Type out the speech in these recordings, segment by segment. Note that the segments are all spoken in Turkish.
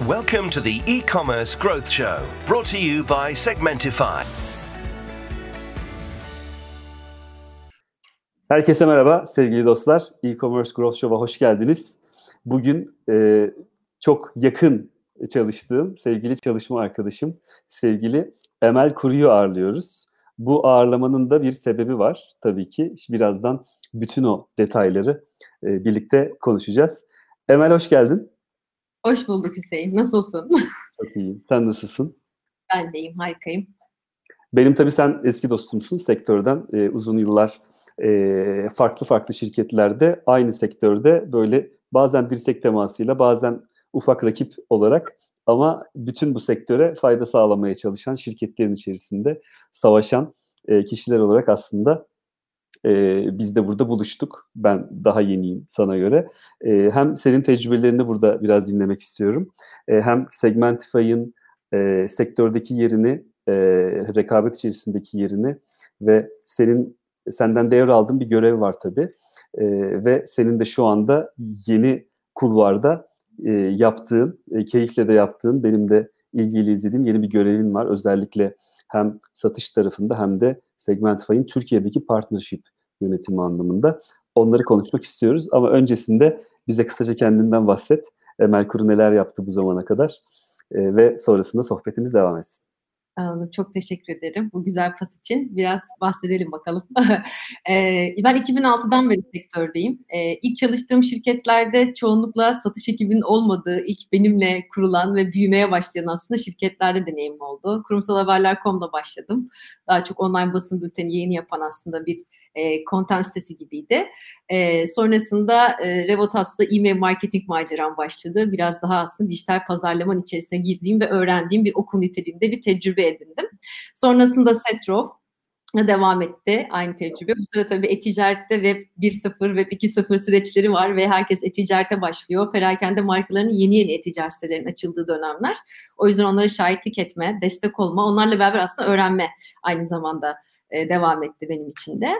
Welcome to the e-commerce growth show, brought to you by Segmentify. Herkese merhaba sevgili dostlar. E-commerce growth show'a hoş geldiniz. Bugün e, çok yakın çalıştığım sevgili çalışma arkadaşım, sevgili Emel Kuru'yu ağırlıyoruz. Bu ağırlamanın da bir sebebi var tabii ki. Birazdan bütün o detayları e, birlikte konuşacağız. Emel hoş geldin. Hoş bulduk Hüseyin. Nasılsın? Çok iyiyim. Sen nasılsın? Ben deyim, harikayım. Benim tabii sen eski dostumsun sektörden. E, uzun yıllar e, farklı farklı şirketlerde aynı sektörde böyle bazen dirsek temasıyla bazen ufak rakip olarak ama bütün bu sektöre fayda sağlamaya çalışan şirketlerin içerisinde savaşan e, kişiler olarak aslında e, biz de burada buluştuk. Ben daha yeniyim sana göre. E, hem senin tecrübelerini burada biraz dinlemek istiyorum. E, hem Segmentify'ın e, sektördeki yerini, e, rekabet içerisindeki yerini ve senin senden devraldığın bir görev var tabii. E, ve senin de şu anda yeni kulvarda e, yaptığın, e, keyifle de yaptığın, benim de ilgiyle izlediğim yeni bir görevin var. Özellikle hem satış tarafında hem de Segmentify'ın Türkiye'deki partnership yönetimi anlamında. Onları konuşmak istiyoruz ama öncesinde bize kısaca kendinden bahset. Emel Kuru neler yaptı bu zamana kadar e, ve sonrasında sohbetimiz devam etsin. Anladım. Çok teşekkür ederim bu güzel pas için. Biraz bahsedelim bakalım. ben 2006'dan beri sektördeyim. İlk çalıştığım şirketlerde çoğunlukla satış ekibinin olmadığı, ilk benimle kurulan ve büyümeye başlayan aslında şirketlerde deneyimim oldu. Kurumsalhaberler.com'da başladım. Daha çok online basın bülteni yayını yapan aslında bir e, content sitesi gibiydi. E, sonrasında e, Revotas'ta e-mail marketing maceram başladı. Biraz daha aslında dijital pazarlamanın içerisine girdiğim ve öğrendiğim bir okul niteliğinde bir tecrübe edindim. Sonrasında Setrov, devam etti aynı tecrübe. Bu sırada tabii e-ticarette Web 1.0, Web 2.0 süreçleri var ve herkes e-ticarete başlıyor. Perakende markalarının yeni yeni e-ticaret sitelerinin açıldığı dönemler. O yüzden onlara şahitlik etme, destek olma, onlarla beraber aslında öğrenme aynı zamanda e, devam etti benim için de.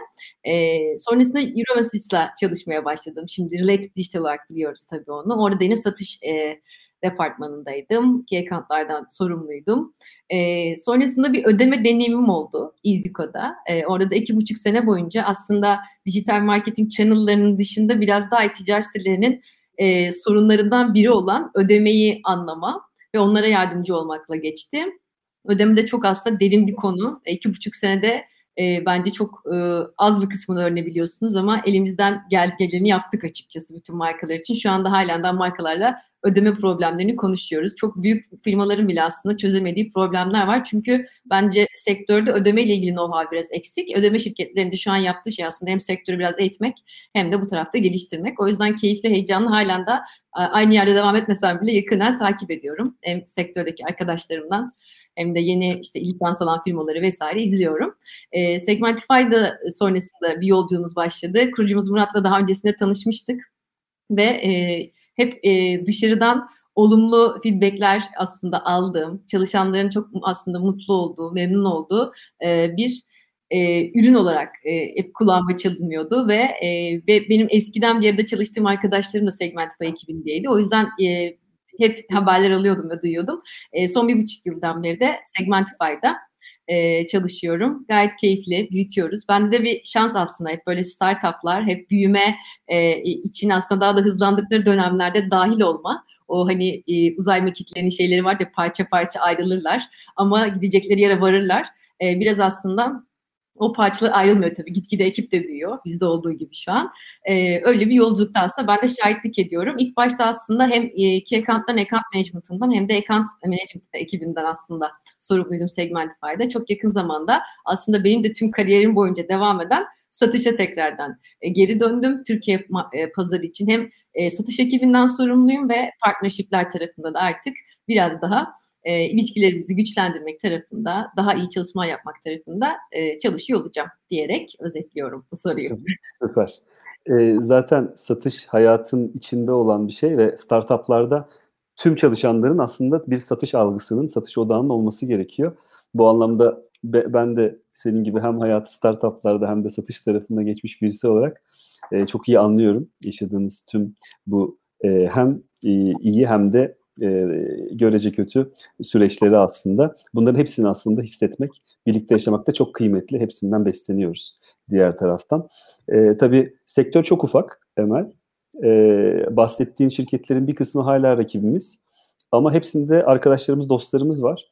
E, sonrasında Euromessage'la çalışmaya başladım. Şimdi Related Digital olarak biliyoruz tabii onu. Orada yine satış e, departmanındaydım. Key accountlardan sorumluydum. E, sonrasında bir ödeme deneyimim oldu EasyCo'da. E, orada da iki buçuk sene boyunca aslında dijital marketing channel'larının dışında biraz daha ticaret sitelerinin e, sorunlarından biri olan ödemeyi anlama ve onlara yardımcı olmakla geçti. Ödeme de çok aslında derin bir konu. E, iki buçuk senede e, bence çok e, az bir kısmını öğrenebiliyorsunuz ama elimizden gel geleni yaptık açıkçası bütün markalar için. Şu anda halen markalarla ödeme problemlerini konuşuyoruz. Çok büyük firmaların bile aslında çözemediği problemler var. Çünkü bence sektörde ödeme ile ilgili know-how biraz eksik. Ödeme şirketlerinde şu an yaptığı şey aslında hem sektörü biraz eğitmek hem de bu tarafta geliştirmek. O yüzden keyifli, heyecanlı halen de aynı yerde devam etmesem bile yakından takip ediyorum. Hem sektördeki arkadaşlarımdan hem de yeni işte lisans alan firmaları vesaire izliyorum. E, Segmentify'da sonrasında bir yolculuğumuz başladı. Kurucumuz Murat'la daha öncesinde tanışmıştık ve e, hep e, dışarıdan olumlu feedbackler aslında aldığım, çalışanların çok aslında mutlu olduğu, memnun olduğu e, bir e, ürün olarak e, hep kulağıma çalınıyordu ve e, ve benim eskiden bir yerde çalıştığım arkadaşlarım da Segmentify ekibindeydi. O yüzden e, hep haberler alıyordum ve duyuyordum. E, son bir buçuk yıldan beri de Segmentify'da e, çalışıyorum. Gayet keyifli, büyütüyoruz. Bende de bir şans aslında hep böyle startuplar, hep büyüme e, için aslında daha da hızlandıkları dönemlerde dahil olma. O hani e, uzay mekiklerinin şeyleri var ya parça parça ayrılırlar ama gidecekleri yere varırlar. E, biraz aslında o parçalar ayrılmıyor tabii. Gitgide ekip de büyüyor. Bizde olduğu gibi şu an. Ee, öyle bir yolculukta aslında ben de şahitlik ediyorum. İlk başta aslında hem e, key account'tan account management'ından hem de account management ekibinden aslında sorumluydum Segmentify'da. Çok yakın zamanda aslında benim de tüm kariyerim boyunca devam eden satışa tekrardan e, geri döndüm. Türkiye e, pazarı için hem e, satış ekibinden sorumluyum ve partnershipler tarafında da artık biraz daha e, ilişkilerimizi güçlendirmek tarafında, daha iyi çalışma yapmak tarafında e, çalışıyor olacağım diyerek özetliyorum bu soruyu. Süper. E, zaten satış hayatın içinde olan bir şey ve startuplarda tüm çalışanların aslında bir satış algısının, satış odağının olması gerekiyor. Bu anlamda be, ben de senin gibi hem hayatı startuplarda hem de satış tarafında geçmiş birisi olarak e, çok iyi anlıyorum yaşadığınız tüm bu e, hem e, iyi hem de e, görece kötü süreçleri aslında. Bunların hepsini aslında hissetmek, birlikte yaşamak da çok kıymetli. Hepsinden besleniyoruz diğer taraftan. E, tabii sektör çok ufak Emel. E, bahsettiğin şirketlerin bir kısmı hala rakibimiz. Ama hepsinde arkadaşlarımız, dostlarımız var.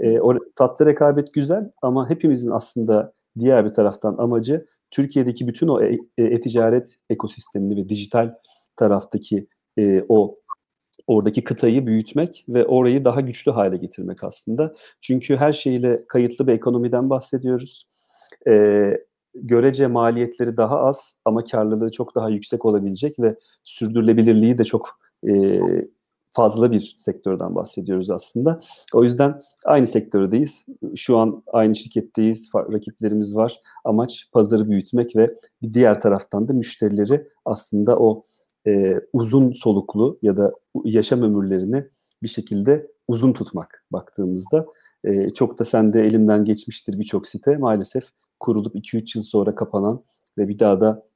E, o tatlı rekabet güzel ama hepimizin aslında diğer bir taraftan amacı Türkiye'deki bütün o e, e-ticaret ekosistemini ve dijital taraftaki e, o oradaki kıtayı büyütmek ve orayı daha güçlü hale getirmek aslında. Çünkü her şeyle kayıtlı bir ekonomiden bahsediyoruz. E, görece maliyetleri daha az ama karlılığı çok daha yüksek olabilecek ve sürdürülebilirliği de çok e, fazla bir sektörden bahsediyoruz aslında. O yüzden aynı sektördeyiz. Şu an aynı şirketteyiz. Rakiplerimiz var. Amaç pazarı büyütmek ve diğer taraftan da müşterileri aslında o e, uzun soluklu ya da yaşam ömürlerini bir şekilde uzun tutmak baktığımızda. E, çok da sende elimden geçmiştir birçok site maalesef kurulup 2-3 yıl sonra kapanan ve bir daha da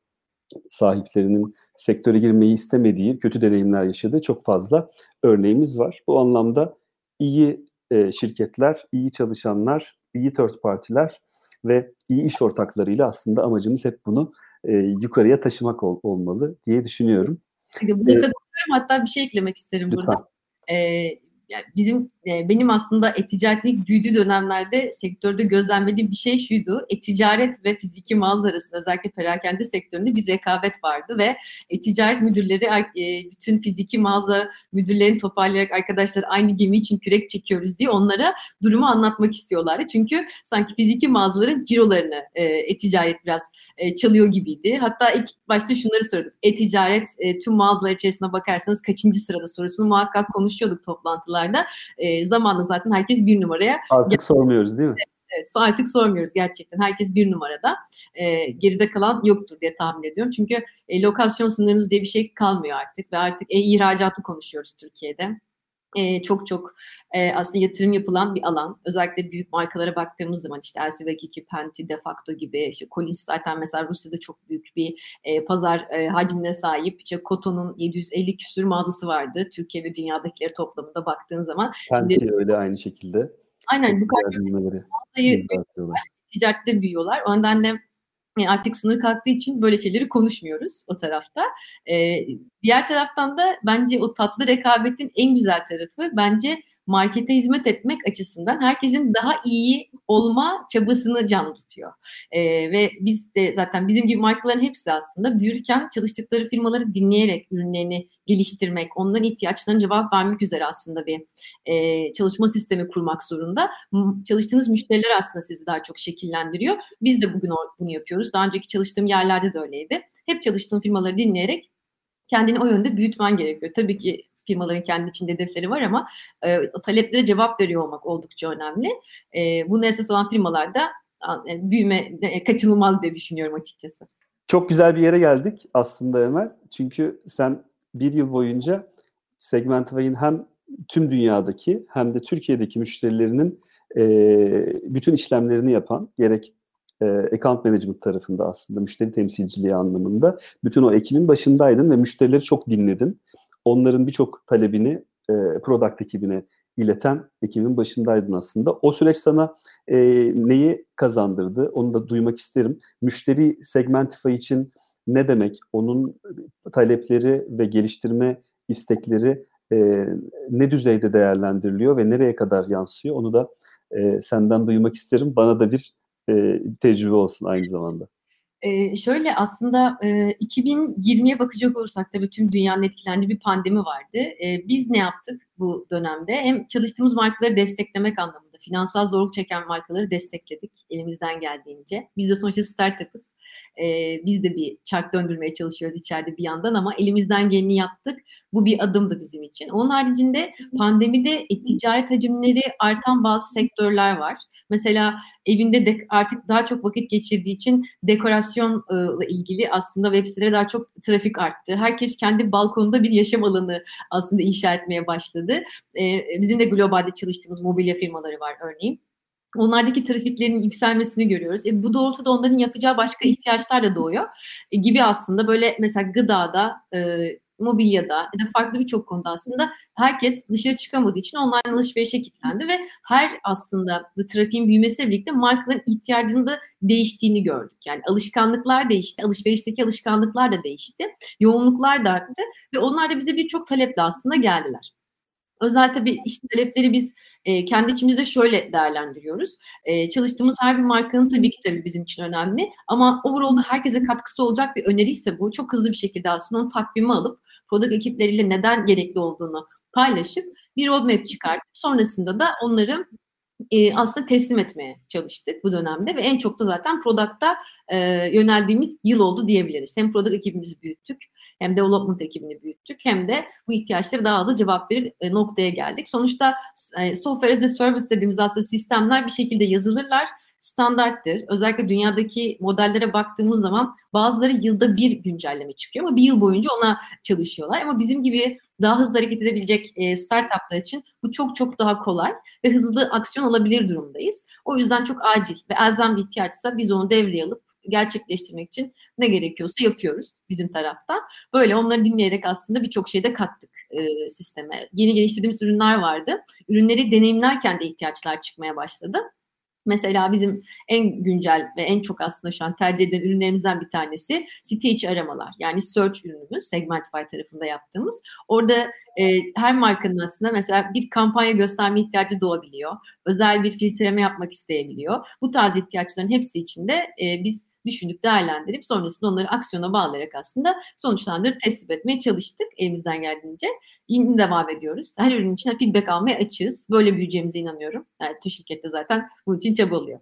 sahiplerinin sektöre girmeyi istemediği, kötü deneyimler yaşadığı çok fazla örneğimiz var. Bu anlamda iyi e, şirketler, iyi çalışanlar, iyi third partiler ve iyi iş ortaklarıyla aslında amacımız hep bunu e, yukarıya taşımak ol, olmalı diye düşünüyorum. Buna ee, hatta bir şey eklemek isterim lütfen. burada. Ee, yani bizim e, benim aslında e-ticaretin ilk büyüdüğü dönemlerde sektörde gözlemlediğim bir şey şuydu. E-ticaret ve fiziki mağaza arasında özellikle perakende sektöründe bir rekabet vardı ve e-ticaret müdürleri e, bütün fiziki mağaza müdürlerini toparlayarak arkadaşlar aynı gemi için kürek çekiyoruz diye onlara durumu anlatmak istiyorlardı. Çünkü sanki fiziki mağazaların cirolarını e, e-ticaret biraz e, çalıyor gibiydi. Hatta ilk başta şunları sorduk. E-ticaret tüm mağazalar içerisine bakarsanız kaçıncı sırada sorusunu muhakkak konuşuyorduk toplantılarda. E, zamanla zaten herkes bir numaraya. Artık sormuyoruz değil mi? Evet, artık sormuyoruz gerçekten. Herkes bir numarada. E, geride kalan yoktur diye tahmin ediyorum. Çünkü e, lokasyon sınırınız diye bir şey kalmıyor artık ve artık e, ihracatı konuşuyoruz Türkiye'de e, çok çok e, aslında yatırım yapılan bir alan. Özellikle büyük markalara baktığımız zaman işte LCV2, Penti, Defacto gibi işte Collins zaten mesela Rusya'da çok büyük bir e, pazar e, hacmine sahip. İşte Koto'nun 750 küsür mağazası vardı. Türkiye ve dünyadakileri toplamında baktığın zaman. Penti Şimdi, öyle aynı şekilde. Aynen bu kadar mağazayı ticarette büyüyorlar. O nedenle artık sınır kalktığı için böyle şeyleri konuşmuyoruz o tarafta. Ee, diğer taraftan da bence o tatlı rekabetin en güzel tarafı bence markete hizmet etmek açısından herkesin daha iyi olma çabasını can tutuyor. E, ve biz de zaten bizim gibi markaların hepsi aslında büyürken çalıştıkları firmaları dinleyerek ürünlerini geliştirmek, onların ihtiyaçlarına cevap vermek üzere aslında bir e, çalışma sistemi kurmak zorunda. Çalıştığınız müşteriler aslında sizi daha çok şekillendiriyor. Biz de bugün bunu yapıyoruz. Daha önceki çalıştığım yerlerde de öyleydi. Hep çalıştığım firmaları dinleyerek kendini o yönde büyütmen gerekiyor. Tabii ki firmaların kendi içinde hedefleri var ama e, taleplere cevap veriyor olmak oldukça önemli. E, bunu esas alan firmalarda e, büyüme e, kaçınılmaz diye düşünüyorum açıkçası. Çok güzel bir yere geldik aslında Emel. Çünkü sen bir yıl boyunca Segmentify'in hem tüm dünyadaki hem de Türkiye'deki müşterilerinin e, bütün işlemlerini yapan gerek e, account management tarafında aslında müşteri temsilciliği anlamında bütün o ekibin başındaydın ve müşterileri çok dinledin onların birçok talebini e, product ekibine ileten ekibin başındaydın aslında. O süreç sana e, neyi kazandırdı? Onu da duymak isterim. Müşteri Segmentify için ne demek? Onun talepleri ve geliştirme istekleri e, ne düzeyde değerlendiriliyor ve nereye kadar yansıyor? Onu da e, senden duymak isterim. Bana da bir e, tecrübe olsun aynı zamanda. Ee, şöyle aslında e, 2020'ye bakacak olursak tabii tüm dünyanın etkilendiği bir pandemi vardı. E, biz ne yaptık bu dönemde? Hem çalıştığımız markaları desteklemek anlamında finansal zorluk çeken markaları destekledik elimizden geldiğince. Biz de sonuçta startup'ız. E, biz de bir çark döndürmeye çalışıyoruz içeride bir yandan ama elimizden geleni yaptık. Bu bir adımdı bizim için. Onun haricinde pandemide ticaret hacimleri artan bazı sektörler var. Mesela evinde de artık daha çok vakit geçirdiği için dekorasyonla ilgili aslında web sitelere daha çok trafik arttı. Herkes kendi balkonunda bir yaşam alanı aslında inşa etmeye başladı. Bizim de globalde çalıştığımız mobilya firmaları var örneğin. Onlardaki trafiklerin yükselmesini görüyoruz. E, bu doğrultuda onların yapacağı başka ihtiyaçlar da doğuyor. E, gibi aslında böyle mesela gıdada e, mobilyada ya da farklı birçok konuda aslında herkes dışarı çıkamadığı için online alışverişe kilitlendi ve her aslında bu trafiğin büyümesiyle birlikte markaların ihtiyacının da değiştiğini gördük. Yani alışkanlıklar değişti, alışverişteki alışkanlıklar da değişti, yoğunluklar da arttı ve onlar da bize birçok taleple aslında geldiler. Özel tabii iş talepleri biz e, kendi içimizde şöyle değerlendiriyoruz. E, çalıştığımız her bir markanın tabii ki tabii bizim için önemli ama overall'da herkese katkısı olacak bir öneriyse bu çok hızlı bir şekilde aslında onu takvime alıp product ekipleriyle neden gerekli olduğunu paylaşıp bir roadmap çıkartıp sonrasında da onları e, aslında teslim etmeye çalıştık bu dönemde ve en çok da zaten product'a e, yöneldiğimiz yıl oldu diyebiliriz. Hem product ekibimizi büyüttük hem development ekibini büyüttük hem de bu ihtiyaçları daha hızlı cevap verir e, noktaya geldik. Sonuçta e, software as a service dediğimiz aslında sistemler bir şekilde yazılırlar standarttır. Özellikle dünyadaki modellere baktığımız zaman bazıları yılda bir güncelleme çıkıyor ama bir yıl boyunca ona çalışıyorlar. Ama bizim gibi daha hızlı hareket edebilecek e, startuplar için bu çok çok daha kolay ve hızlı aksiyon alabilir durumdayız. O yüzden çok acil ve elzem bir ihtiyaçsa biz onu devreye alıp gerçekleştirmek için ne gerekiyorsa yapıyoruz bizim tarafta. Böyle onları dinleyerek aslında birçok şeyde kattık e, sisteme. Yeni geliştirdiğimiz ürünler vardı. Ürünleri deneyimlerken de ihtiyaçlar çıkmaya başladı. Mesela bizim en güncel ve en çok aslında şu an tercih edilen ürünlerimizden bir tanesi site içi aramalar. Yani search ürünümüz Segmentify tarafında yaptığımız. Orada e, her markanın aslında mesela bir kampanya gösterme ihtiyacı doğabiliyor. Özel bir filtreleme yapmak isteyebiliyor. Bu tarz ihtiyaçların hepsi içinde e, biz düşünüp değerlendirip sonrasında onları aksiyona bağlayarak aslında sonuçlandırıp teslim etmeye çalıştık elimizden geldiğince. Yine devam ediyoruz. Her ürün için feedback almaya açığız. Böyle büyüyeceğimize inanıyorum. Yani tüm şirkette zaten bunun için çabalıyor.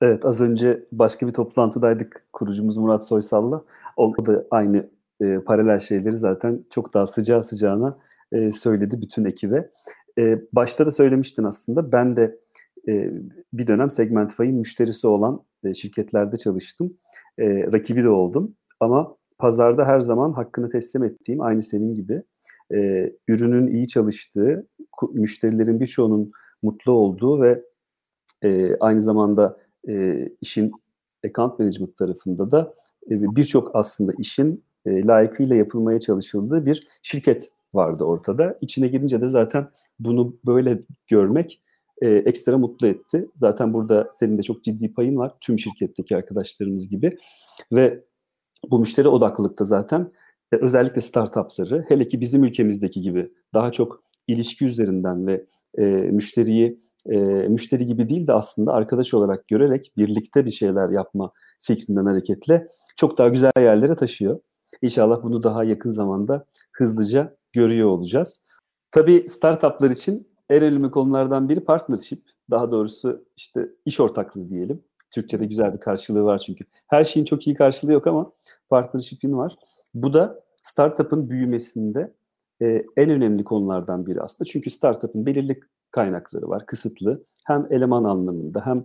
Evet az önce başka bir toplantıdaydık kurucumuz Murat Soysal'la. O da aynı e, paralel şeyleri zaten çok daha sıcağı sıcağına e, söyledi bütün ekibe. E, başta da söylemiştin aslında. Ben de e, bir dönem Segmentify'ın müşterisi olan e, şirketlerde çalıştım. E, rakibi de oldum. Ama pazarda her zaman hakkını teslim ettiğim, aynı senin gibi, ürünün iyi çalıştığı, müşterilerin birçoğunun mutlu olduğu ve aynı zamanda işin account management tarafında da birçok aslında işin layıkıyla yapılmaya çalışıldığı bir şirket vardı ortada. İçine girince de zaten bunu böyle görmek e, ekstra mutlu etti. Zaten burada senin de çok ciddi payın var tüm şirketteki arkadaşlarımız gibi ve bu müşteri odaklılıkta zaten e, özellikle startupları hele ki bizim ülkemizdeki gibi daha çok ilişki üzerinden ve e, müşteriyi e, müşteri gibi değil de aslında arkadaş olarak görerek birlikte bir şeyler yapma fikrinden hareketle çok daha güzel yerlere taşıyor. İnşallah bunu daha yakın zamanda hızlıca görüyor olacağız. Tabii startuplar için en önemli konulardan biri partnership. Daha doğrusu işte iş ortaklığı diyelim. Türkçe'de güzel bir karşılığı var çünkü. Her şeyin çok iyi karşılığı yok ama partnership'in var. Bu da startup'ın büyümesinde e, en önemli konulardan biri aslında. Çünkü startup'ın belirli kaynakları var, kısıtlı. Hem eleman anlamında hem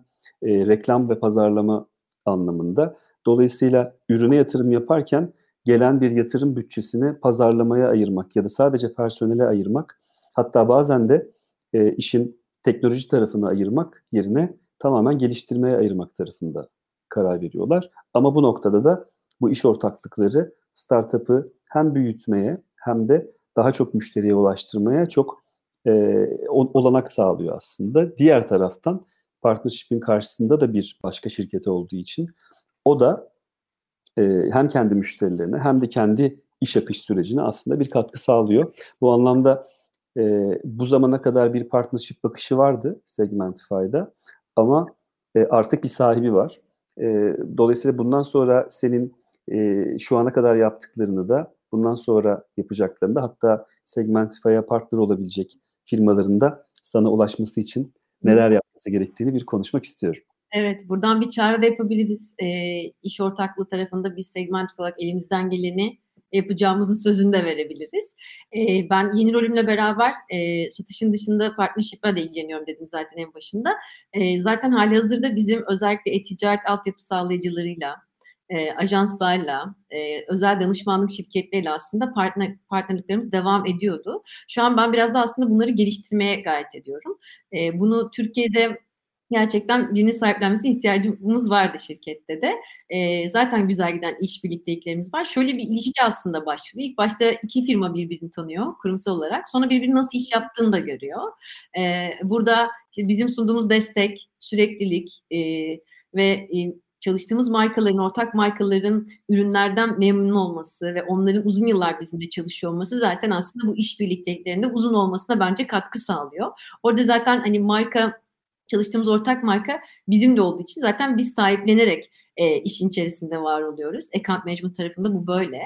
e, reklam ve pazarlama anlamında. Dolayısıyla ürüne yatırım yaparken gelen bir yatırım bütçesini pazarlamaya ayırmak ya da sadece personele ayırmak hatta bazen de e, işin teknoloji tarafını ayırmak yerine tamamen geliştirmeye ayırmak tarafında karar veriyorlar. Ama bu noktada da bu iş ortaklıkları startup'ı hem büyütmeye hem de daha çok müşteriye ulaştırmaya çok e, olanak sağlıyor aslında. Diğer taraftan partnership'in karşısında da bir başka şirketi olduğu için o da e, hem kendi müşterilerine hem de kendi iş akış sürecine aslında bir katkı sağlıyor. Bu anlamda e, bu zamana kadar bir partnership bakışı vardı Segmentify'da ama e, artık bir sahibi var. E, dolayısıyla bundan sonra senin e, şu ana kadar yaptıklarını da bundan sonra yapacaklarını da hatta Segmentify'a partner olabilecek firmaların da sana ulaşması için neler yapması gerektiğini bir konuşmak istiyorum. Evet, buradan bir çağrı da yapabiliriz. E, iş ortaklığı tarafında biz Segmentify olarak elimizden geleni yapacağımızın sözünü de verebiliriz. E, ben yeni rolümle beraber e, satışın dışında partnership'le de ilgileniyorum dedim zaten en başında. E, zaten hali hazırda bizim özellikle e-ticaret altyapı sağlayıcılarıyla, e, ajanslarla, e, özel danışmanlık şirketleriyle aslında partner, partnerliklerimiz devam ediyordu. Şu an ben biraz da aslında bunları geliştirmeye gayret ediyorum. Bunu Türkiye'de gerçekten birinin sahiplenmesine ihtiyacımız vardı şirkette de. E, zaten güzel giden iş birlikteliklerimiz var. Şöyle bir ilişki aslında başlıyor. İlk başta iki firma birbirini tanıyor kurumsal olarak. Sonra birbirinin nasıl iş yaptığını da görüyor. E, burada işte bizim sunduğumuz destek, süreklilik e, ve e, çalıştığımız markaların, ortak markaların ürünlerden memnun olması ve onların uzun yıllar bizimle çalışıyor olması zaten aslında bu iş birlikteliklerinde uzun olmasına bence katkı sağlıyor. Orada zaten hani marka çalıştığımız ortak marka bizim de olduğu için zaten biz sahiplenerek e, işin içerisinde var oluyoruz. Account management tarafında bu böyle.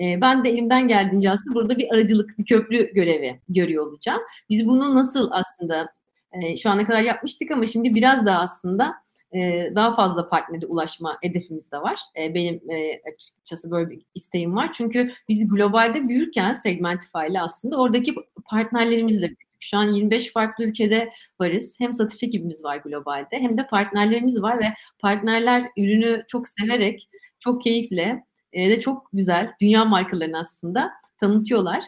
E, ben de elimden geldiğince aslında burada bir aracılık, bir köprü görevi görüyor olacağım. Biz bunu nasıl aslında e, şu ana kadar yapmıştık ama şimdi biraz daha aslında e, daha fazla partnere ulaşma hedefimiz de var. E, benim e, açıkçası böyle bir isteğim var. Çünkü biz globalde büyürken Segmentify ile aslında oradaki partnerlerimizle büyüdük. Şu an 25 farklı ülkede varız. Hem satış ekibimiz var globalde hem de partnerlerimiz var ve partnerler ürünü çok severek, çok keyifle e, de çok güzel dünya markalarını aslında tanıtıyorlar.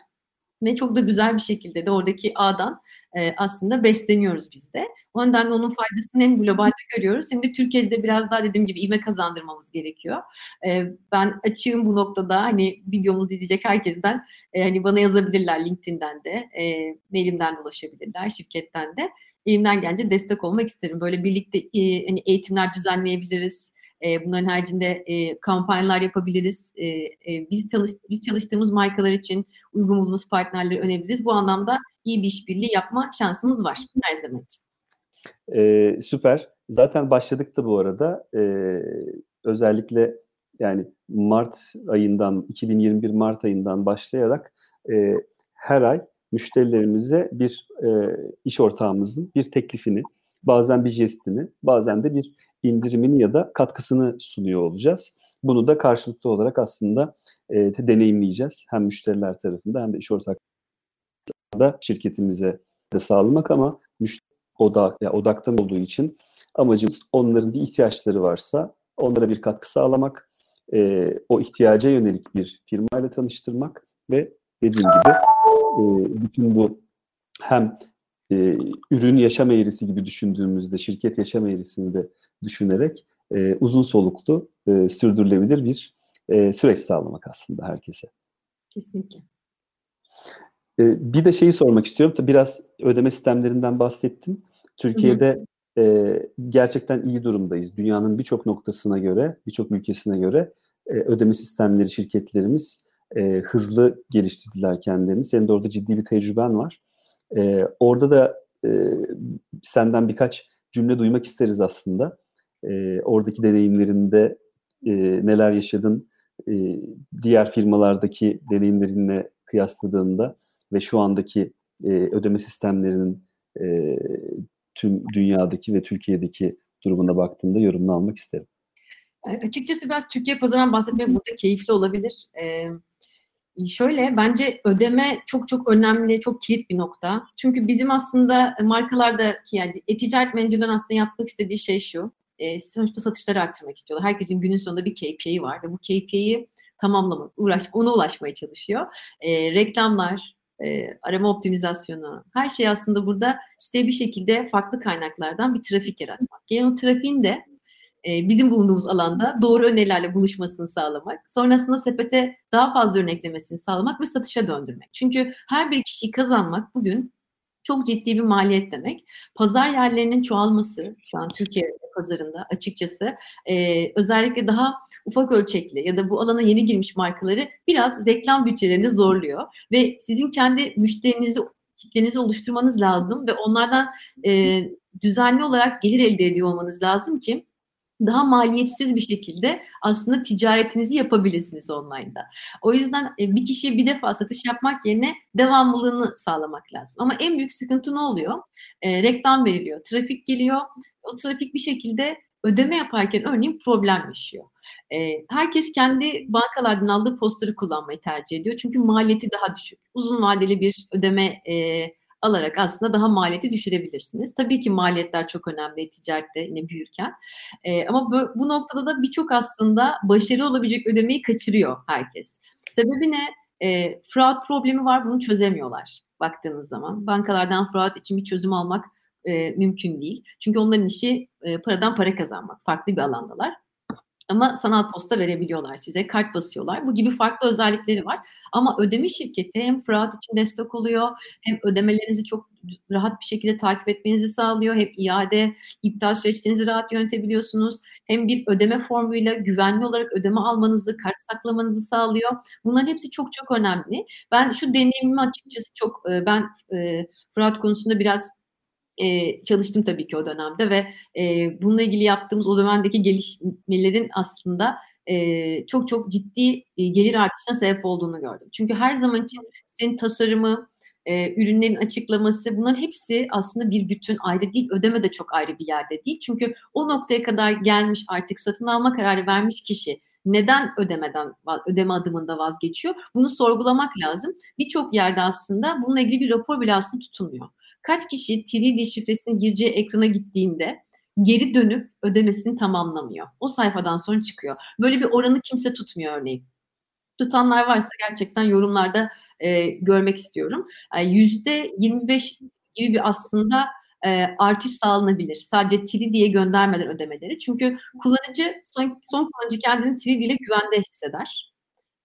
Ve çok da güzel bir şekilde de oradaki ağdan e, aslında besleniyoruz biz de. O nedenle onun faydasını hem globalde görüyoruz hem de Türkiye'de biraz daha dediğim gibi ivme kazandırmamız gerekiyor. E, ben açığım bu noktada hani videomuzu izleyecek herkesten e, hani bana yazabilirler LinkedIn'den de, e, mailimden de ulaşabilirler, şirketten de. Elimden gelince destek olmak isterim. Böyle birlikte e, hani eğitimler düzenleyebiliriz. E, bunların haricinde e, kampanyalar yapabiliriz. E, e, biz, çalış, biz çalıştığımız markalar için uygun bulduğumuz partnerleri öneririz. Bu anlamda iyi bir işbirliği yapma şansımız var her zaman için. Ee, süper. Zaten başladık da bu arada. Ee, özellikle yani Mart ayından, 2021 Mart ayından başlayarak e, her ay müşterilerimize bir e, iş ortağımızın bir teklifini, bazen bir jestini, bazen de bir indirimini ya da katkısını sunuyor olacağız. Bunu da karşılıklı olarak aslında e, deneyimleyeceğiz. Hem müşteriler tarafında hem de iş ortakları da şirketimize de sağlamak ama müşteri odak, yani odaktan olduğu için amacımız onların bir ihtiyaçları varsa onlara bir katkı sağlamak, e, o ihtiyaca yönelik bir firmayla tanıştırmak ve dediğim gibi e, bütün bu hem e, ürün yaşam eğrisi gibi düşündüğümüzde şirket yaşam eğrisini de düşünerek e, uzun soluklu e, sürdürülebilir bir e, süreç sağlamak aslında herkese. Kesinlikle. E, bir de şeyi sormak istiyorum. Biraz ödeme sistemlerinden bahsettin. Türkiye'de hı hı. E, gerçekten iyi durumdayız. Dünyanın birçok noktasına göre, birçok ülkesine göre e, ödeme sistemleri şirketlerimiz e, hızlı geliştirdiler kendilerini. Senin de orada ciddi bir tecrüben var. E, orada da e, senden birkaç cümle duymak isteriz aslında. E, oradaki deneyimlerinde e, neler yaşadın, e, diğer firmalardaki deneyimlerinle kıyasladığında ve şu andaki e, ödeme sistemlerinin e, tüm dünyadaki ve Türkiye'deki durumuna baktığında yorumunu almak isterim. Açıkçası biraz Türkiye pazarından bahsetmek burada keyifli olabilir. Ee, şöyle bence ödeme çok çok önemli, çok kilit bir nokta. Çünkü bizim aslında markalarda yani e-ticaret menajerlerin aslında yapmak istediği şey şu. E, sonuçta satışları arttırmak istiyorlar. Herkesin günün sonunda bir KPI var ve bu KPI'yi tamamlamak, uğraş, ona ulaşmaya çalışıyor. E, reklamlar, e, arama optimizasyonu, her şey aslında burada site bir şekilde farklı kaynaklardan bir trafik yaratmak. Gelen o trafiğin de e, bizim bulunduğumuz alanda doğru önerilerle buluşmasını sağlamak, sonrasında sepete daha fazla örneklemesini sağlamak ve satışa döndürmek. Çünkü her bir kişiyi kazanmak bugün çok ciddi bir maliyet demek. Pazar yerlerinin çoğalması şu an Türkiye pazarında açıkçası e, özellikle daha ufak ölçekli ya da bu alana yeni girmiş markaları biraz reklam bütçelerini zorluyor ve sizin kendi müşterinizi kitlenizi oluşturmanız lazım ve onlardan e, düzenli olarak gelir elde ediyor olmanız lazım ki daha maliyetsiz bir şekilde aslında ticaretinizi yapabilirsiniz online'da. O yüzden e, bir kişiye bir defa satış yapmak yerine devamlılığını sağlamak lazım. Ama en büyük sıkıntı ne oluyor? E, reklam veriliyor, trafik geliyor. O trafik bir şekilde ödeme yaparken örneğin problem yaşıyor. E, herkes kendi bankalardan aldığı posteri kullanmayı tercih ediyor. Çünkü maliyeti daha düşük. Uzun vadeli bir ödeme e, alarak aslında daha maliyeti düşürebilirsiniz. Tabii ki maliyetler çok önemli ticarette yine büyürken. E, ama bu, bu noktada da birçok aslında başarılı olabilecek ödemeyi kaçırıyor herkes. Sebebi ne? E, fraud problemi var bunu çözemiyorlar baktığınız zaman. Bankalardan fraud için bir çözüm almak e, mümkün değil. Çünkü onların işi e, paradan para kazanmak. Farklı bir alandalar. Ama sanal posta verebiliyorlar size, kart basıyorlar. Bu gibi farklı özellikleri var. Ama ödeme şirketi hem fraud için destek oluyor, hem ödemelerinizi çok rahat bir şekilde takip etmenizi sağlıyor, hem iade, iptal süreçlerinizi rahat yönetebiliyorsunuz, hem bir ödeme formuyla güvenli olarak ödeme almanızı, kart saklamanızı sağlıyor. Bunların hepsi çok çok önemli. Ben şu deneyimimi açıkçası çok, ben fraud konusunda biraz e, çalıştım tabii ki o dönemde ve e, bununla ilgili yaptığımız o dönemdeki gelişmelerin aslında e, çok çok ciddi e, gelir artışına sebep olduğunu gördüm. Çünkü her zaman için senin tasarımı, e, ürünlerin açıklaması bunların hepsi aslında bir bütün ayrı değil. Ödeme de çok ayrı bir yerde değil. Çünkü o noktaya kadar gelmiş artık satın alma kararı vermiş kişi neden ödemeden ödeme adımında vazgeçiyor? Bunu sorgulamak lazım. Birçok yerde aslında bununla ilgili bir rapor bile aslında tutulmuyor kaç kişi 3D şifresini gireceği ekrana gittiğinde geri dönüp ödemesini tamamlamıyor. O sayfadan sonra çıkıyor. Böyle bir oranı kimse tutmuyor örneğin. Tutanlar varsa gerçekten yorumlarda e, görmek istiyorum. Yüzde yani %25 gibi bir aslında e, artış sağlanabilir. Sadece 3 diye göndermeden ödemeleri. Çünkü kullanıcı son, son kullanıcı kendini 3 ile güvende hisseder.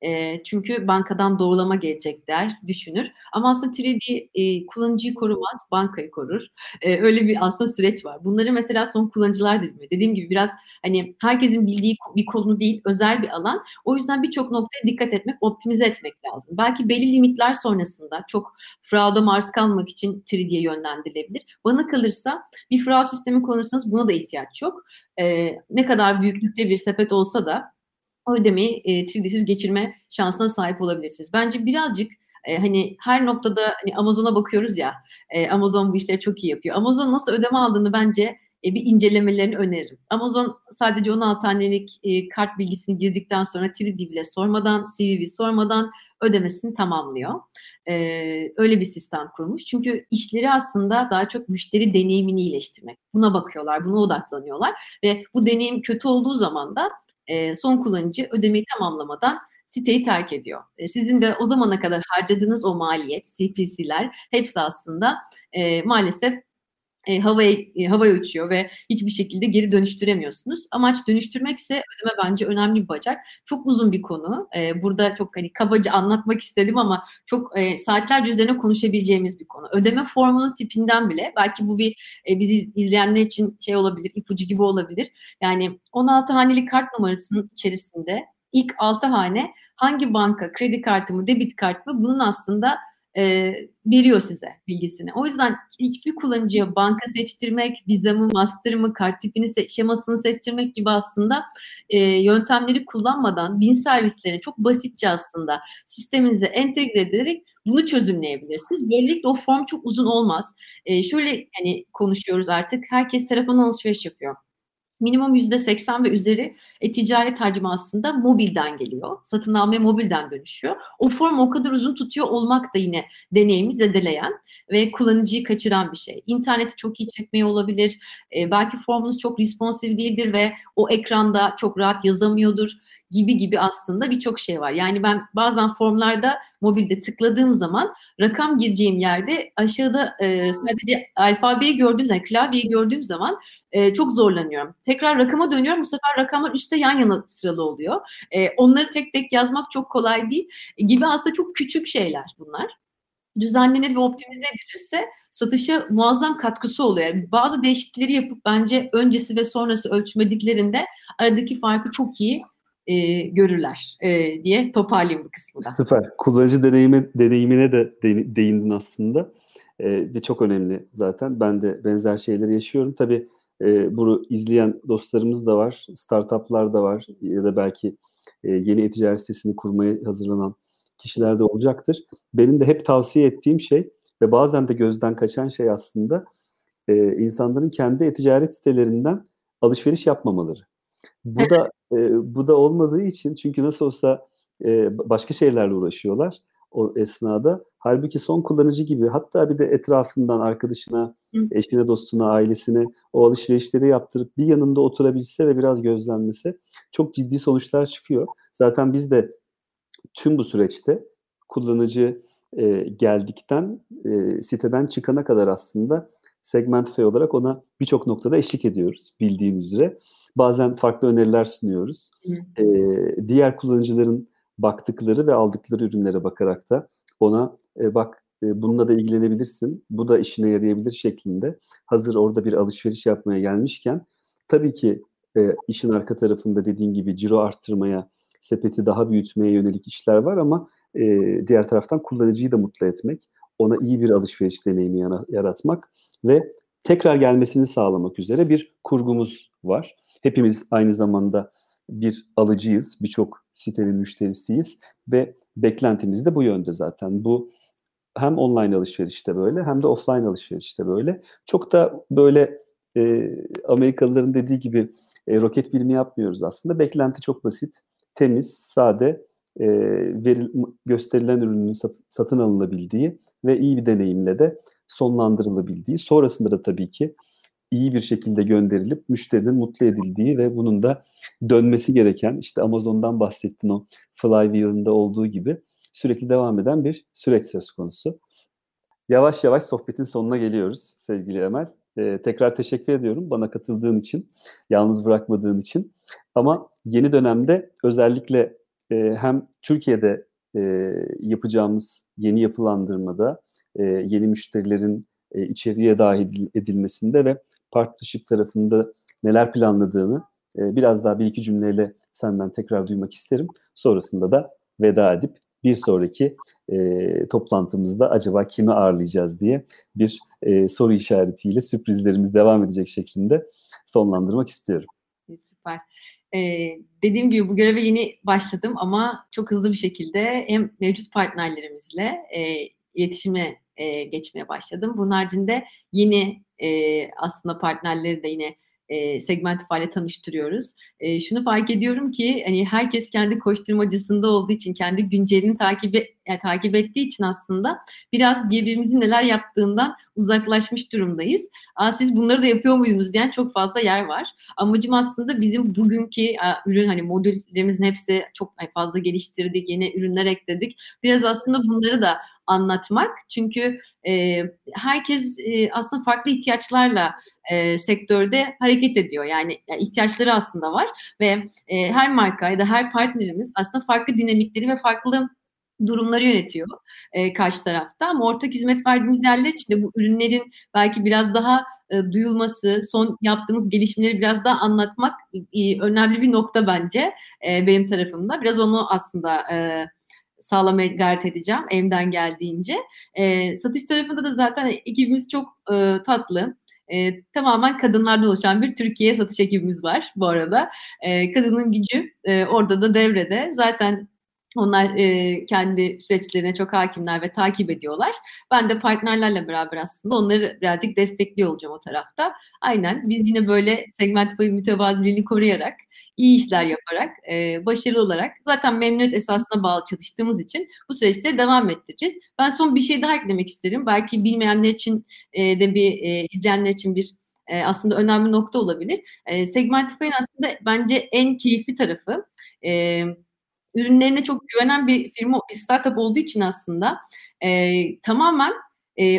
E, çünkü bankadan doğrulama gelecek der, düşünür. Ama aslında 3D e, kullanıcıyı korumaz, bankayı korur. E, öyle bir aslında süreç var. Bunları mesela son kullanıcılar da bilmiyor. Dediğim gibi biraz hani herkesin bildiği bir konu değil, özel bir alan. O yüzden birçok noktaya dikkat etmek, optimize etmek lazım. Belki belli limitler sonrasında çok fraud'a maruz kalmamak için 3D'ye yönlendirilebilir. Bana kalırsa bir fraud sistemi kullanırsanız buna da ihtiyaç yok. E, ne kadar büyüklükte bir sepet olsa da o ödemeyi e, 3D'siz geçirme şansına sahip olabilirsiniz. Bence birazcık e, hani her noktada hani Amazon'a bakıyoruz ya e, Amazon bu işleri çok iyi yapıyor. Amazon nasıl ödeme aldığını bence e, bir incelemelerini öneririm. Amazon sadece 16 hanelik e, kart bilgisini girdikten sonra 3D bile sormadan, CVV sormadan ödemesini tamamlıyor. Ee, öyle bir sistem kurmuş. Çünkü işleri aslında daha çok müşteri deneyimini iyileştirmek. Buna bakıyorlar, buna odaklanıyorlar ve bu deneyim kötü olduğu zaman da e, son kullanıcı ödemeyi tamamlamadan siteyi terk ediyor. E, sizin de o zamana kadar harcadığınız o maliyet, CPC'ler hepsi aslında e, maalesef e, havaya e, havaya uçuyor ve hiçbir şekilde geri dönüştüremiyorsunuz. Amaç dönüştürmekse ödeme bence önemli bir bacak. Çok uzun bir konu. E, burada çok hani kabaca anlatmak istedim ama çok e, saatlerce üzerine konuşabileceğimiz bir konu. Ödeme formunun tipinden bile belki bu bir e, bizi izleyenler için şey olabilir, ipucu gibi olabilir. Yani 16 haneli kart numarasının içerisinde ilk 6 hane hangi banka kredi kartı mı, debit kart mı bunun aslında e, veriyor size bilgisini. O yüzden hiçbir kullanıcıya banka seçtirmek, viza mı, master mı, kart tipini, se- şemasını seçtirmek gibi aslında e, yöntemleri kullanmadan bin servisleri çok basitçe aslında sisteminize entegre ederek bunu çözümleyebilirsiniz. Böylelikle o form çok uzun olmaz. E, şöyle hani konuşuyoruz artık. Herkes telefon alışveriş yapıyor minimum %80 ve üzeri e-ticaret hacmi aslında mobilden geliyor. Satın almaya mobilden dönüşüyor. O form o kadar uzun tutuyor olmak da yine deneyimi zedeleyen ve kullanıcıyı kaçıran bir şey. İnterneti çok iyi çekmeye olabilir. E, belki formunuz çok responsive değildir ve o ekranda çok rahat yazamıyordur gibi gibi aslında birçok şey var. Yani ben bazen formlarda mobilde tıkladığım zaman rakam gireceğim yerde aşağıda e, sadece alfabeyi gördüğüm zaman, klavyeyi gördüğüm zaman e, çok zorlanıyorum. Tekrar rakama dönüyorum. Bu sefer rakamlar üstte yan yana sıralı oluyor. E, onları tek tek yazmak çok kolay değil. E, gibi aslında çok küçük şeyler bunlar. Düzenlenir ve optimize edilirse satışa muazzam katkısı oluyor. Bazı değişiklikleri yapıp bence öncesi ve sonrası ölçmediklerinde aradaki farkı çok iyi e, görürler e, diye toparlayayım bu kısmı da. Süper. Kullanıcı deneyimi, deneyimine de değindin aslında. E, ve çok önemli zaten. Ben de benzer şeyleri yaşıyorum. Tabii e, bunu izleyen dostlarımız da var, startuplar da var ya da belki e, yeni e-ticaret sitesini kurmaya hazırlanan kişiler de olacaktır. Benim de hep tavsiye ettiğim şey ve bazen de gözden kaçan şey aslında e, insanların kendi e-ticaret sitelerinden alışveriş yapmamaları. Bu da e, bu da olmadığı için çünkü nasıl olsa e, başka şeylerle uğraşıyorlar o esnada. Halbuki son kullanıcı gibi hatta bir de etrafından arkadaşına, eşine, dostuna, ailesine o alışverişleri yaptırıp bir yanında oturabilse ve biraz gözlemlese çok ciddi sonuçlar çıkıyor. Zaten biz de tüm bu süreçte kullanıcı e, geldikten e, siteden çıkana kadar aslında Segmentify olarak ona birçok noktada eşlik ediyoruz bildiğin üzere. Bazen farklı öneriler sunuyoruz. Ee, diğer kullanıcıların baktıkları ve aldıkları ürünlere bakarak da ona e, bak e, bununla da ilgilenebilirsin, bu da işine yarayabilir şeklinde hazır orada bir alışveriş yapmaya gelmişken tabii ki e, işin arka tarafında dediğin gibi ciro arttırmaya, sepeti daha büyütmeye yönelik işler var ama e, diğer taraftan kullanıcıyı da mutlu etmek, ona iyi bir alışveriş deneyimi yaratmak ve tekrar gelmesini sağlamak üzere bir kurgumuz var. Hepimiz aynı zamanda bir alıcıyız, birçok sitenin müşterisiyiz ve beklentimiz de bu yönde zaten. Bu hem online alışverişte böyle hem de offline alışverişte böyle. Çok da böyle e, Amerikalıların dediği gibi e, roket bilimi yapmıyoruz aslında. Beklenti çok basit, temiz, sade, e, veril, gösterilen ürünün sat, satın alınabildiği ve iyi bir deneyimle de sonlandırılabildiği. Sonrasında da tabii ki iyi bir şekilde gönderilip müşterinin mutlu edildiği ve bunun da dönmesi gereken işte Amazon'dan bahsettin o flywheel'ında olduğu gibi sürekli devam eden bir süreç söz konusu. Yavaş yavaş sohbetin sonuna geliyoruz sevgili Emel. Ee, tekrar teşekkür ediyorum bana katıldığın için, yalnız bırakmadığın için. Ama yeni dönemde özellikle e, hem Türkiye'de e, yapacağımız yeni yapılandırmada, e, yeni müşterilerin e, içeriye dahil edilmesinde ve partnership tarafında neler planladığını e, biraz daha bir iki cümleyle senden tekrar duymak isterim. Sonrasında da veda edip bir sonraki e, toplantımızda acaba kimi ağırlayacağız diye bir e, soru işaretiyle sürprizlerimiz devam edecek şeklinde sonlandırmak istiyorum. Süper. Ee, dediğim gibi bu göreve yeni başladım ama çok hızlı bir şekilde hem mevcut partnerlerimizle e, iletişime e, geçmeye başladım. Bunun haricinde yeni e, aslında partnerleri de yine e, Segmentify ile tanıştırıyoruz. E, şunu fark ediyorum ki hani herkes kendi koşturmacısında olduğu için, kendi güncelini takip yani takip ettiği için aslında biraz birbirimizin neler yaptığından uzaklaşmış durumdayız. Aa, siz bunları da yapıyor muydunuz diyen çok fazla yer var. Amacım aslında bizim bugünkü a, ürün hani modüllerimizin hepsi çok fazla geliştirdik, yeni ürünler ekledik. Biraz aslında bunları da anlatmak. Çünkü e, herkes e, aslında farklı ihtiyaçlarla e, sektörde hareket ediyor. Yani, ihtiyaçları aslında var ve e, her marka ya da her partnerimiz aslında farklı dinamikleri ve farklı durumları yönetiyor e, karşı tarafta. Ama ortak hizmet verdiğimiz yerler içinde bu ürünlerin belki biraz daha e, duyulması, son yaptığımız gelişmeleri biraz daha anlatmak e, önemli bir nokta bence e, benim tarafımda. Biraz onu aslında e, sağlamaya gayret edeceğim elimden geldiğince. E, satış tarafında da zaten ekibimiz çok e, tatlı. E, tamamen kadınlardan oluşan bir Türkiye satış ekibimiz var bu arada. E, kadının gücü e, orada da devrede. Zaten onlar e, kendi süreçlerine çok hakimler ve takip ediyorlar. Ben de partnerlerle beraber aslında onları birazcık destekliyor olacağım o tarafta. Aynen biz yine böyle segment boyu mütevaziliğini koruyarak iyi işler yaparak, e, başarılı olarak zaten memnuniyet esasına bağlı çalıştığımız için bu süreçleri devam ettireceğiz. Ben son bir şey daha eklemek isterim. Belki bilmeyenler için e, de bir e, izleyenler için bir e, aslında önemli nokta olabilir. E, Segmentify'ın aslında bence en keyifli tarafı e, ürünlerine çok güvenen bir firma, bir startup olduğu için aslında e, tamamen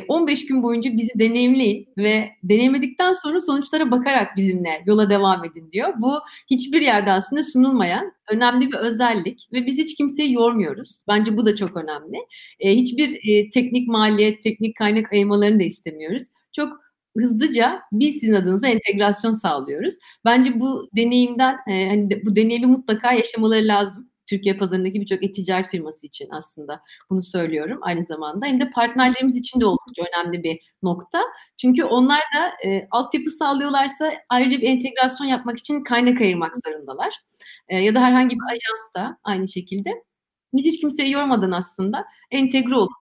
15 gün boyunca bizi deneyimleyin ve deneyimledikten sonra sonuçlara bakarak bizimle yola devam edin diyor. Bu hiçbir yerde aslında sunulmayan önemli bir özellik ve biz hiç kimseyi yormuyoruz. Bence bu da çok önemli. Hiçbir teknik maliyet, teknik kaynak ayırmalarını da istemiyoruz. Çok hızlıca biz sizin adınıza entegrasyon sağlıyoruz. Bence bu deneyimden, hani bu deneyimi mutlaka yaşamaları lazım. Türkiye pazarındaki birçok e-ticaret firması için aslında bunu söylüyorum aynı zamanda. Hem de partnerlerimiz için de oldukça önemli bir nokta. Çünkü onlar da e, altyapı sağlıyorlarsa ayrıca bir entegrasyon yapmak için kaynak ayırmak zorundalar. E, ya da herhangi bir ajans da aynı şekilde. Biz hiç kimseyi yormadan aslında entegre olup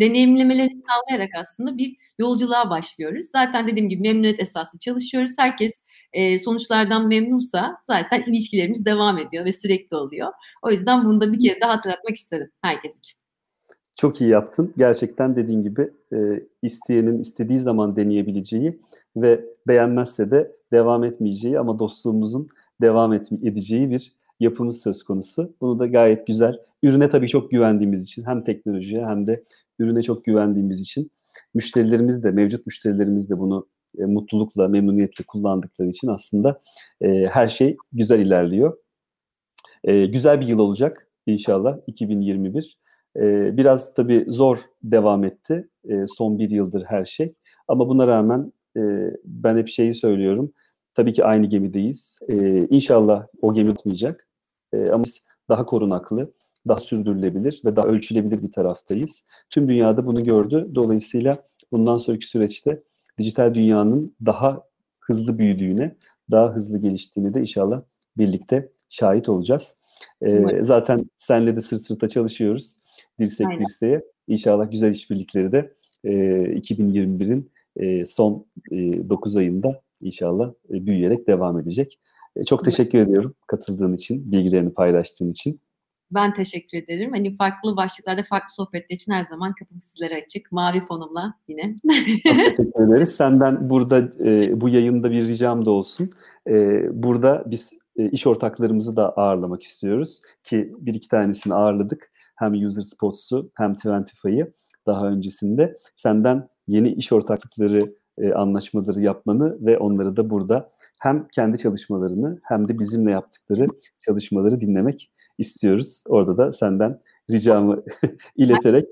deneyimlemelerini sağlayarak aslında bir yolculuğa başlıyoruz. Zaten dediğim gibi memnuniyet esaslı çalışıyoruz. Herkes e, sonuçlardan memnunsa zaten ilişkilerimiz devam ediyor ve sürekli oluyor. O yüzden bunu da bir kere daha hatırlatmak istedim herkes için. Çok iyi yaptın. Gerçekten dediğin gibi e, isteyenin istediği zaman deneyebileceği ve beğenmezse de devam etmeyeceği ama dostluğumuzun devam et, edeceği bir yapımız söz konusu. Bunu da gayet güzel. Ürüne tabii çok güvendiğimiz için hem teknolojiye hem de ürüne çok güvendiğimiz için Müşterilerimiz de, mevcut müşterilerimiz de bunu e, mutlulukla, memnuniyetle kullandıkları için aslında e, her şey güzel ilerliyor. E, güzel bir yıl olacak inşallah 2021. E, biraz tabii zor devam etti e, son bir yıldır her şey. Ama buna rağmen e, ben hep şeyi söylüyorum. Tabii ki aynı gemideyiz. E, inşallah o gemi tutmayacak. E, ama biz daha korunaklı, daha sürdürülebilir ve daha ölçülebilir bir taraftayız. Tüm dünyada bunu gördü. Dolayısıyla bundan sonraki süreçte dijital dünyanın daha hızlı büyüdüğüne, daha hızlı geliştiğini de inşallah birlikte şahit olacağız. Ee, zaten senle de sırt sırta çalışıyoruz. Dirsek Aynen. dirseğe. İnşallah güzel işbirlikleri de e, 2021'in e, son e, 9 ayında inşallah e, büyüyerek devam edecek. E, çok teşekkür ediyorum katıldığın için, bilgilerini paylaştığın için. Ben teşekkür ederim. Hani farklı başlıklarda farklı sohbetler için her zaman kapım sizlere açık. Mavi fonumla yine. Çok teşekkür ederiz. Senden burada e, bu yayında bir ricam da olsun. E, burada biz e, iş ortaklarımızı da ağırlamak istiyoruz. Ki bir iki tanesini ağırladık. Hem User Spots'u hem Twentify'ı daha öncesinde. Senden yeni iş ortaklıkları e, anlaşmaları yapmanı ve onları da burada hem kendi çalışmalarını hem de bizimle yaptıkları çalışmaları dinlemek istiyoruz. Orada da senden ricamı ileterek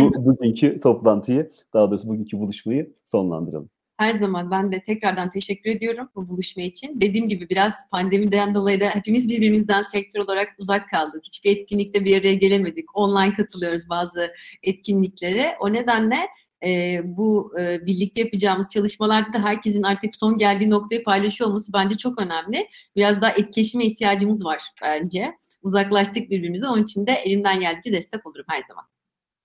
bu, bugünkü toplantıyı, daha doğrusu bugünkü buluşmayı sonlandıralım. Her zaman ben de tekrardan teşekkür ediyorum bu buluşma için. Dediğim gibi biraz pandemiden dolayı da hepimiz birbirimizden sektör olarak uzak kaldık. Hiçbir etkinlikte bir araya gelemedik. Online katılıyoruz bazı etkinliklere. O nedenle e, bu e, birlikte yapacağımız çalışmalarda da herkesin artık son geldiği noktayı paylaşıyor olması bence çok önemli. Biraz daha etkileşime ihtiyacımız var bence uzaklaştık birbirimize. Onun için de elimden geldiğince destek olurum her zaman.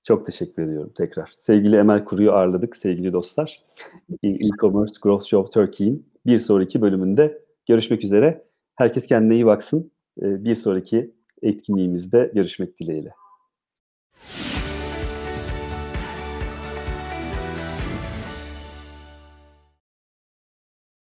Çok teşekkür ediyorum tekrar. Sevgili Emel Kuru'yu ağırladık sevgili dostlar. E-Commerce Growth Show Turkey'in bir sonraki bölümünde görüşmek üzere. Herkes kendine iyi baksın. Ee, bir sonraki etkinliğimizde görüşmek dileğiyle.